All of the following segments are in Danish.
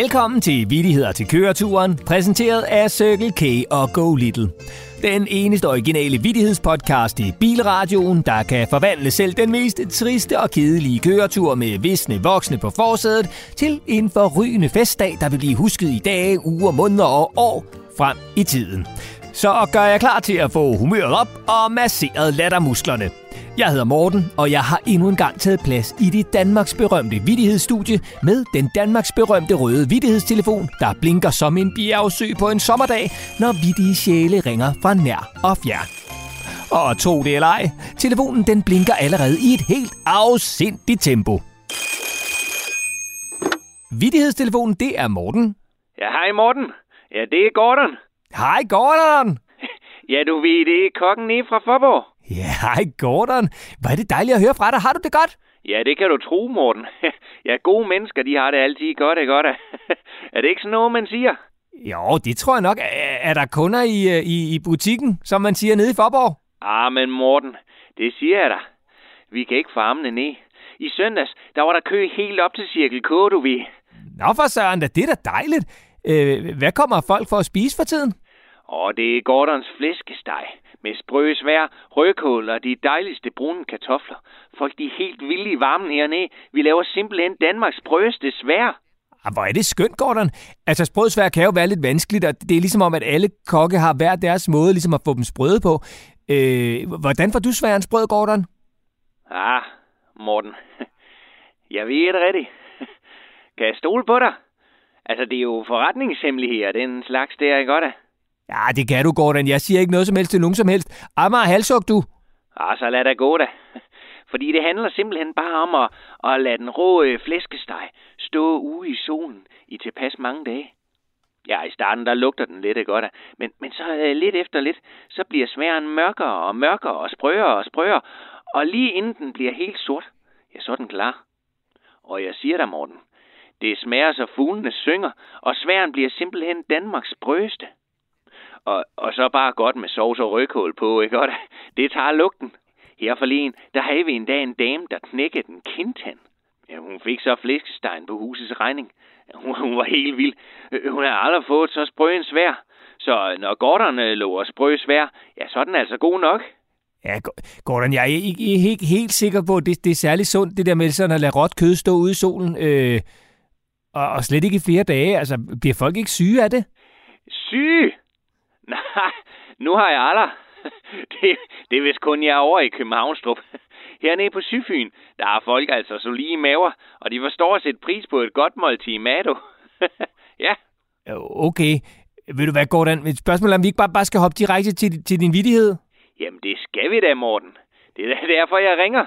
Velkommen til Vittigheder til køreturen, præsenteret af Circle K og Go Little. Den eneste originale vittighedspodcast i bilradioen, der kan forvandle selv den mest triste og kedelige køretur med visne voksne på forsædet til en forrygende festdag, der vil blive husket i dage, uger, måneder og år frem i tiden. Så gør jeg klar til at få humøret op og masseret lattermusklerne. Jeg hedder Morten, og jeg har endnu en gang taget plads i det Danmarks berømte vittighedsstudie med den Danmarks berømte røde vittighedstelefon, der blinker som en bjergsø på en sommerdag, når vittige sjæle ringer fra nær og fjern. Og tro det eller ej, telefonen den blinker allerede i et helt afsindigt tempo. Vittighedstelefonen, det er Morten. Ja, hej Morten. Ja, det er Gordon. Hej Gordon! Ja, du ved, det er kokken nede fra Forborg. Ja, hej Gordon. Hvor er det dejligt at høre fra dig. Har du det godt? Ja, det kan du tro, Morten. Ja, gode mennesker, de har det altid godt, ikke godt? Er det ikke sådan noget, man siger? Jo, det tror jeg nok. Er, er der kunder i, øh, i, i butikken, som man siger nede i Forborg? Ah, men Morten, det siger jeg dig. Vi kan ikke få armene ned. I søndags, der var der kø helt op til Cirkel K, du ved. Nå for søren, da, det er da dejligt. Øh, hvad kommer folk for at spise for tiden? Og det er Gordons flæskesteg med sprø svær, rødkål og de dejligste brune kartofler. Folk de er helt vilde i varmen hernede. Vi laver simpelthen Danmarks sprøeste svær. Ah, hvor er det skønt, Gordon. Altså, sprødsvær kan jo være lidt vanskeligt, og det er ligesom om, at alle kokke har hver deres måde ligesom at få dem sprøde på. Øh, hvordan får du sværen sprød, Gordon? Ah, Morten. Jeg ved det rigtigt. Kan jeg stole på dig? Altså, det er jo forretningshemmeligheder, den slags der, ikke godt? Ja, det kan du, Gordon. Jeg siger ikke noget som helst til nogen som helst. Amager halsuk, du. Ah, så lad det gå da. Fordi det handler simpelthen bare om at, at lade den rå øh, flæskesteg stå ude i solen i tilpas mange dage. Ja, i starten der lugter den lidt, ikke godt? Men, men så øh, lidt efter lidt, så bliver sværen mørkere og mørkere og sprøere og sprøere. Og lige inden den bliver helt sort, ja, så er den klar. Og jeg siger dig, Morten, det smager så fuglene synger, og sværen bliver simpelthen Danmarks brøste. Og, og så bare godt med sovs og rødkål på, ikke godt? Det tager lugten. Her forleden, der havde vi en dag en dame, der knækkede en kindtand. Ja, hun fik så flæskestegen på husets regning. Hun, hun var helt vild. Øh, Hun har aldrig fået så sprø en svær. Så når Gordon lover sprø svær, ja, så er den altså god nok. Ja, Go- Gordon, jeg er ikke ikke helt, helt sikker på, at det, det er særlig sundt, det der med sådan at lade råt kød stå ude i solen. Øh, og, og slet ikke i flere dage. Altså, bliver folk ikke syge af det? Syg? Nej, nu har jeg aldrig. Det, det er vist kun jeg over i Københavnstrup. Hernede på Syfyn, der har folk altså så lige maver, og de forstår at sætte pris på et godt måltid mad, du. ja, Okay. Vil du hvad, Gordon? Et spørgsmål er, om vi ikke bare, bare skal hoppe direkte til, til din vidighed? jamen det skal vi da, Morten. Det er derfor, jeg ringer.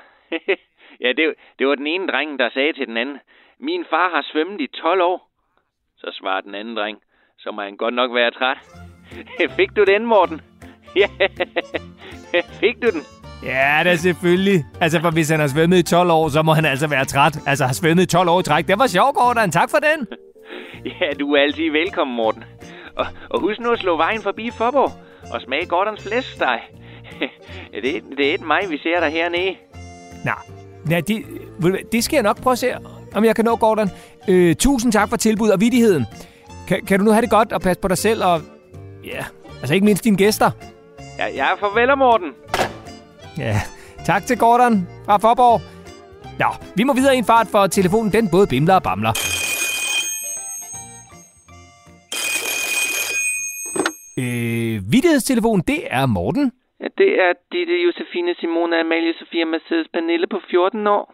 ja, det, det var den ene dreng, der sagde til den anden, min far har svømmet i 12 år. Så svarer den anden dreng, så må han godt nok være træt. Fik du den, Morten? Ja, fik du den? Ja, da selvfølgelig. Altså, for hvis han har svømmet i 12 år, så må han altså være træt. Altså, har svømmet i 12 år i træk. Det var sjovt, Gordon. Tak for den. Ja, du er altid velkommen, Morten. Og, og husk nu at slå vejen forbi Forborg og smage Gordons flæskesteg. det, er- det er et mig, vi ser dig hernede. Nej, ja, det, det skal jeg nok prøve at se, om jeg kan nå, Gordon. Øh, tusind tak for tilbud og vidigheden. Kan, kan du nu have det godt og passe på dig selv og... Ja, altså ikke mindst dine gæster. Ja, jeg er farveler, Morten. Ja, tak til Gordon fra Forborg. Nå, vi må videre i en fart, for telefonen den både bimler og bamler. Øh, vidighedstelefonen, det er Morten. Ja, det er Ditte Josefine Simone Amalie Sofia Mercedes Pernille på 14 år.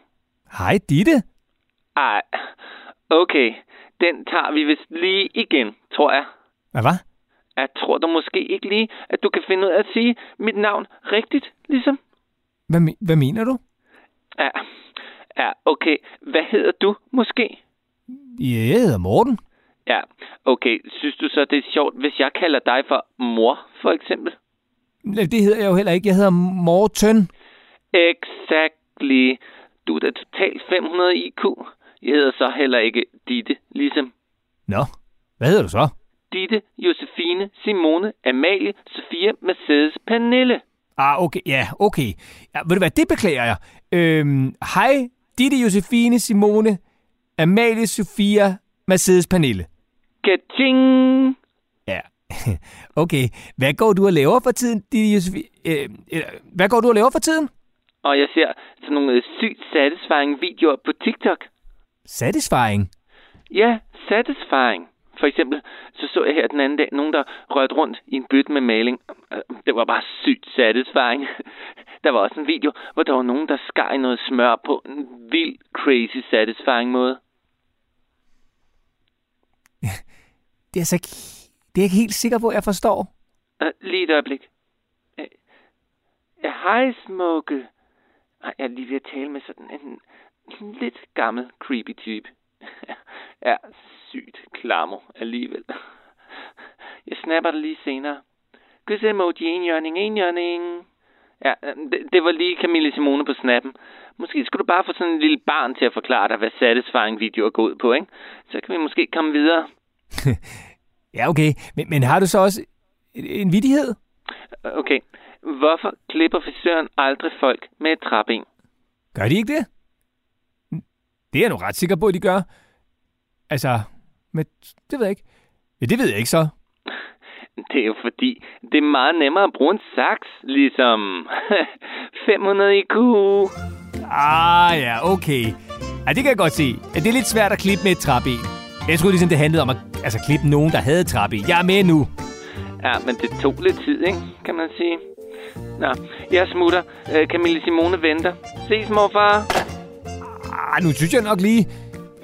Hej, Ditte. Ej, okay. Den tager vi vist lige igen, tror jeg. Hvad var? Jeg tror du måske ikke lige, at du kan finde ud af at sige mit navn rigtigt, ligesom. Hvad, me- hvad mener du? Ja, ja okay. Hvad hedder du måske? Jeg hedder Morten. Ja, okay. Synes du så, det er sjovt, hvis jeg kalder dig for mor, for eksempel? Det hedder jeg jo heller ikke. Jeg hedder Morten. Exactly. Du er da totalt 500 IQ. Jeg hedder så heller ikke Ditte, ligesom Nå, hvad hedder du så? Ditte, Josefine, Simone, Amalie, Sofia, Mercedes, Pernille. Ah, okay. Ja, okay. Ja, ved du hvad, det beklager jeg. Øhm, hej, Ditte Josefine, Simone, Amalie, Sofia, Mercedes Pernille. Kaching! Ja. Okay. Hvad går du og laver for tiden, Didi Josefine? Øh, øh, hvad går du og laver for tiden? Og jeg ser sådan nogle øh, sygt satisfying videoer på TikTok. Satisfying. Ja, satisfying. For eksempel, så så jeg her den anden dag, nogen der rørte rundt i en bøtte med maling. Øh, Det var bare sygt satisfying. Der var også en video, hvor der var nogen, der skar noget smør på en vild, crazy satisfying måde. Det er altså ikke, det er jeg ikke helt sikker på, jeg forstår. Uh, lige et øjeblik. Uh, hej, smukke. Ej, Jeg er lige ved at tale med sådan en lidt gammel, creepy type. ja, sygt klammer alligevel. Jeg snapper dig lige senere. Kys emoji, enhjørning, enhjørning. Ja, det, det var lige Camille Simone på snappen. Måske skulle du bare få sådan en lille barn til at forklare dig, hvad satisfying videoer går ud på, ikke? Så kan vi måske komme videre. Ja, okay. Men, men har du så også en, en vidighed? Okay. Hvorfor klipper frisøren aldrig folk med et træben? Gør de ikke det? Det er jeg nu ret sikker på, at de gør. Altså, men det ved jeg ikke. Ja, det ved jeg ikke så. Det er jo fordi, det er meget nemmere at bruge en saks, ligesom 500 IQ. Ah, ja, okay. Ja, det kan jeg godt se. Ja, det er lidt svært at klippe med et træben. Jeg troede ligesom, det handlede om at altså, klippe nogen, der havde træben. Jeg er med nu. Ja, men det tog lidt tid, ikke? Kan man sige. Nå, jeg smutter. Øh, Camille Simone venter. Ses, morfar. Ah, nu synes jeg nok lige...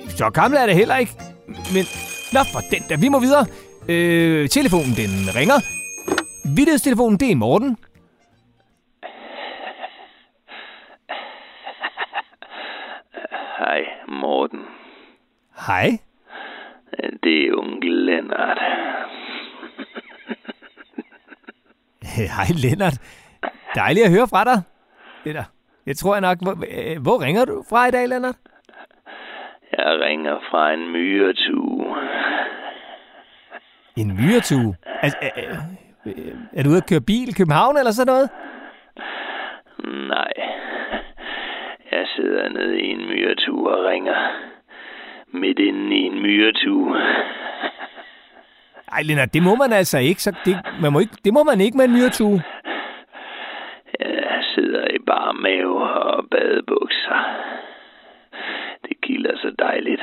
Så gammel er det heller ikke. Men, nå for den der, vi må videre. Øh, telefonen, den ringer. Vittighedstelefonen, det er Morten. Hej, Morten. Hej. Det er onkel Lennart. Hej, Lennart. Dejligt at høre fra dig. Det der. Jeg tror jeg nok... Hvor, øh, hvor ringer du fra i dag, Lennart? Ringer fra en myretue. En myretue. Altså, er, er, er du ude at køre bil i København eller sådan noget? Nej. Jeg sidder nede i en myretue og ringer. Midt inde i en myretue. Ej, Lennart, det må man altså ikke. Så det, man må ikke. Det må man ikke med en myretue. Jeg sidder i bare mave og badebukser. Kilder så dejligt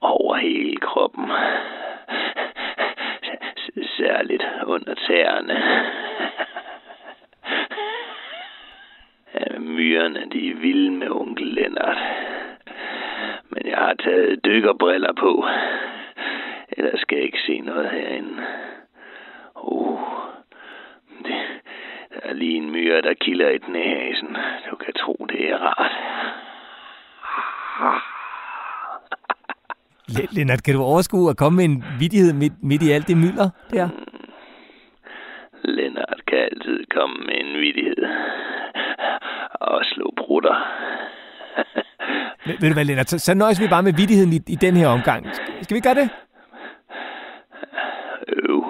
over hele kroppen. S- Særligt under tæerne. Myrerne, de er vilde med onkel Lennart. Men jeg har taget dykkerbriller på. Ellers skal jeg ikke se noget herinde. Uh, det, der er lige en myre, der kilder i den næsen. Du kan tro, det er rart. Ah. Lennart, kan du overskue at komme med en vidighed midt, midt i alt det mylder der? Lennart kan altid komme med en vidighed. Og slå brutter. Ved, ved du hvad, Lennart, så, så nøjes vi bare med vidigheden i, i den her omgang. Skal, skal vi gøre det? Øv.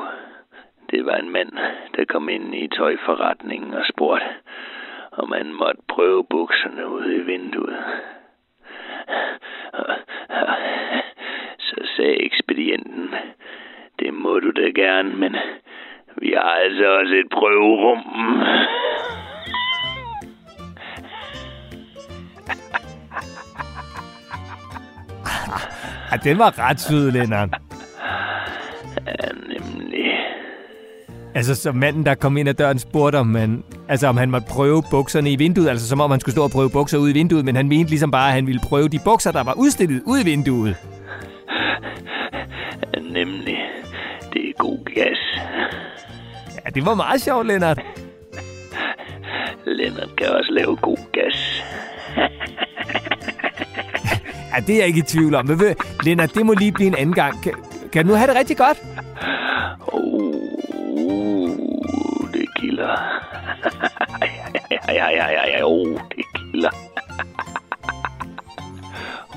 Det var en mand, der kom ind i tøjforretningen og spurgte, om han måtte prøve bukserne ude i vinduet. Sagde ekspedienten, det må du da gerne, men vi har altså også et prøverum. Ja, den var ret sød, Lennart. Ja, nemlig. Altså, så manden, der kom ind ad døren, spurgte, om, man, altså, om han måtte prøve bukserne i vinduet. Altså, som om han skulle stå og prøve bukser ude i vinduet. Men han mente ligesom bare, at han ville prøve de bukser, der var udstillet ude i vinduet. Det var meget sjovt, Lennart. Lennart kan også lave god gas. Ja, det er jeg ikke i tvivl om. Men ved, Lennart, det må lige blive en anden gang. Kan, kan du nu have det rigtig godt? Uh, det kilder. Ja, ja, ja, ja, ja, oh, det kilder.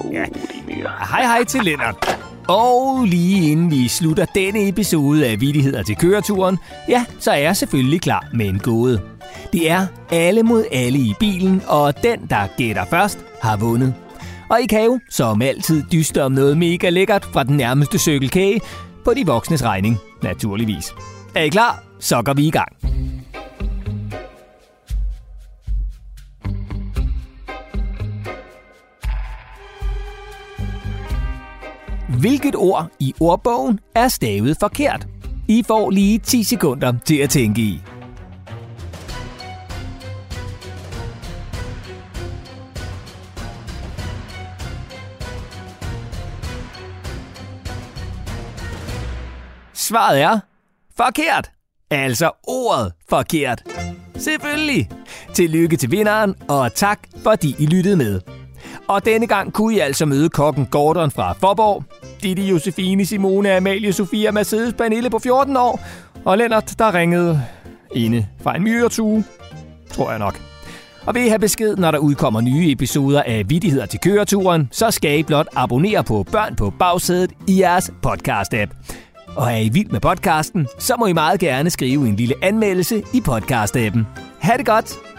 Uh, Ja. de myrer. Hej hej til Lennart. Og lige vi slutter denne episode af Vittigheder til køreturen, ja, så er jeg selvfølgelig klar med en gåde. Det er alle mod alle i bilen, og den, der gætter først, har vundet. Og I kan jo, som altid, dyste om noget mega lækkert fra den nærmeste cykelkage på de voksnes regning, naturligvis. Er I klar? Så går vi i gang. Hvilket ord i ordbogen er stavet forkert? I får lige 10 sekunder til at tænke i. Svaret er forkert. Altså ordet forkert. Selvfølgelig. Tillykke til vinderen, og tak fordi I lyttede med. Og denne gang kunne I altså møde kokken Gordon fra Forborg, Didi Josefine Simone Amalie Sofia Mercedes Pernille på 14 år, og Lennart, der ringede inde fra en myretue, tror jeg nok. Og vil I have besked, når der udkommer nye episoder af Vittigheder til køreturen, så skal I blot abonnere på Børn på bagsædet i jeres podcast-app. Og er I vild med podcasten, så må I meget gerne skrive en lille anmeldelse i podcast-appen. Ha' det godt!